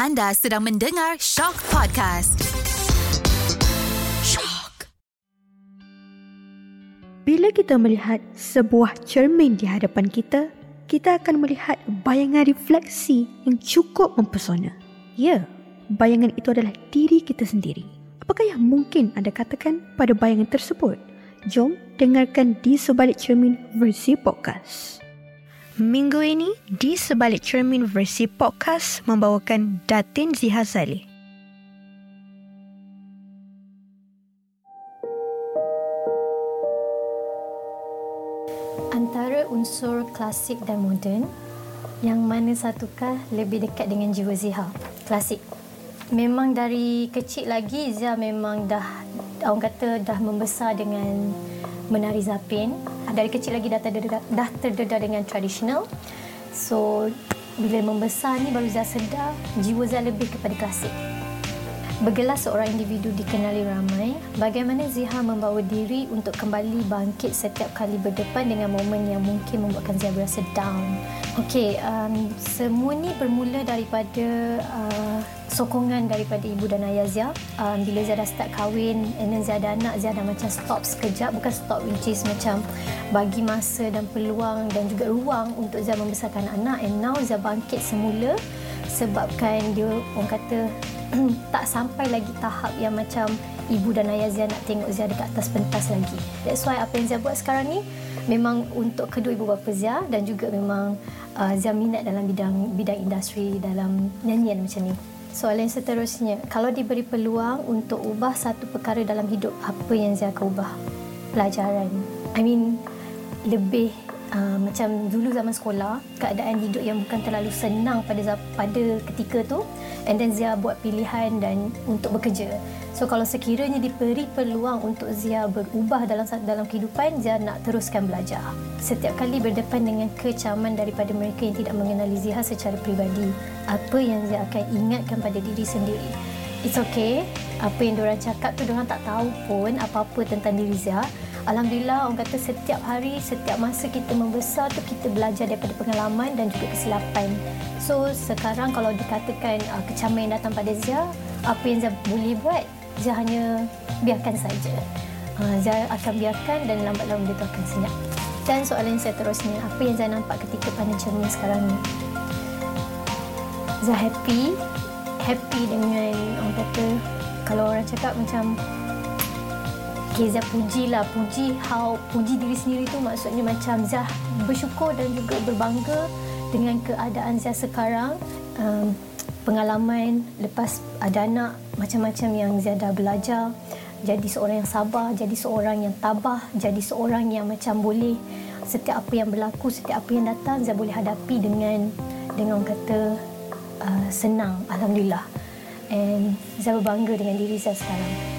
Anda sedang mendengar Shock Podcast. Shock. Bila kita melihat sebuah cermin di hadapan kita, kita akan melihat bayangan refleksi yang cukup mempesona. Ya, bayangan itu adalah diri kita sendiri. Apakah yang mungkin anda katakan pada bayangan tersebut? Jom dengarkan di sebalik cermin versi podcast. Minggu ini, di sebalik cermin versi podcast membawakan Datin Zihazali. Antara unsur klasik dan moden, yang mana satukah lebih dekat dengan jiwa Ziha? Klasik. Memang dari kecil lagi Zia memang dah orang kata dah membesar dengan menari zapin. Dari kecil lagi dah terdedah, dah terdedah dengan tradisional. So bila membesar ni baru Zia sedar jiwa Zia lebih kepada klasik. Bergelas seorang individu dikenali ramai, bagaimana Ziha membawa diri untuk kembali bangkit setiap kali berdepan dengan momen yang mungkin membuatkan Ziha berasa down. Okey, um, semua ni bermula daripada uh, sokongan daripada ibu dan ayah Zia. Um, bila Zia dah start kahwin, and then Zia ada anak, Zia dah macam stop sekejap. Bukan stop which is macam bagi masa dan peluang dan juga ruang untuk Zia membesarkan anak. And now Zia bangkit semula sebabkan dia orang kata tak sampai lagi tahap yang macam ibu dan ayah Zia nak tengok Zia dekat atas pentas lagi. That's why apa yang Zia buat sekarang ni memang untuk kedua ibu bapa Zia dan juga memang uh, Zia minat dalam bidang bidang industri dalam nyanyian macam ni. Soalan seterusnya, kalau diberi peluang untuk ubah satu perkara dalam hidup, apa yang Zia akan ubah? Pelajaran. I mean, lebih uh, macam dulu zaman sekolah keadaan hidup yang bukan terlalu senang pada pada ketika tu and then Zia buat pilihan dan untuk bekerja so kalau sekiranya diberi peluang untuk Zia berubah dalam dalam kehidupan Zia nak teruskan belajar. Setiap kali berdepan dengan kecaman daripada mereka yang tidak mengenali Zia secara peribadi apa yang Zia akan ingatkan pada diri sendiri? It's okay. Apa yang diorang cakap tu diorang tak tahu pun apa-apa tentang diri Zia. Alhamdulillah orang kata setiap hari, setiap masa kita membesar tu kita belajar daripada pengalaman dan juga kesilapan. So sekarang kalau dikatakan uh, kecaman yang datang pada Zia, apa yang Zia boleh buat, Zia hanya biarkan saja. Uh, Zia akan biarkan dan lambat-lambat dia tu akan senyap. Dan soalan saya terusnya, apa yang Zia nampak ketika pandang cermin sekarang ni? Zia happy, happy dengan orang kata kalau orang cakap macam Okay, Zah puji lah. Puji how, puji diri sendiri tu maksudnya macam Zah bersyukur dan juga berbangga dengan keadaan Zah sekarang. Um, pengalaman lepas ada anak, macam-macam yang Zah dah belajar. Jadi seorang yang sabar, jadi seorang yang tabah, jadi seorang yang macam boleh setiap apa yang berlaku, setiap apa yang datang, Zah boleh hadapi dengan dengan kata uh, senang. Alhamdulillah. And Zah berbangga dengan diri Zah sekarang.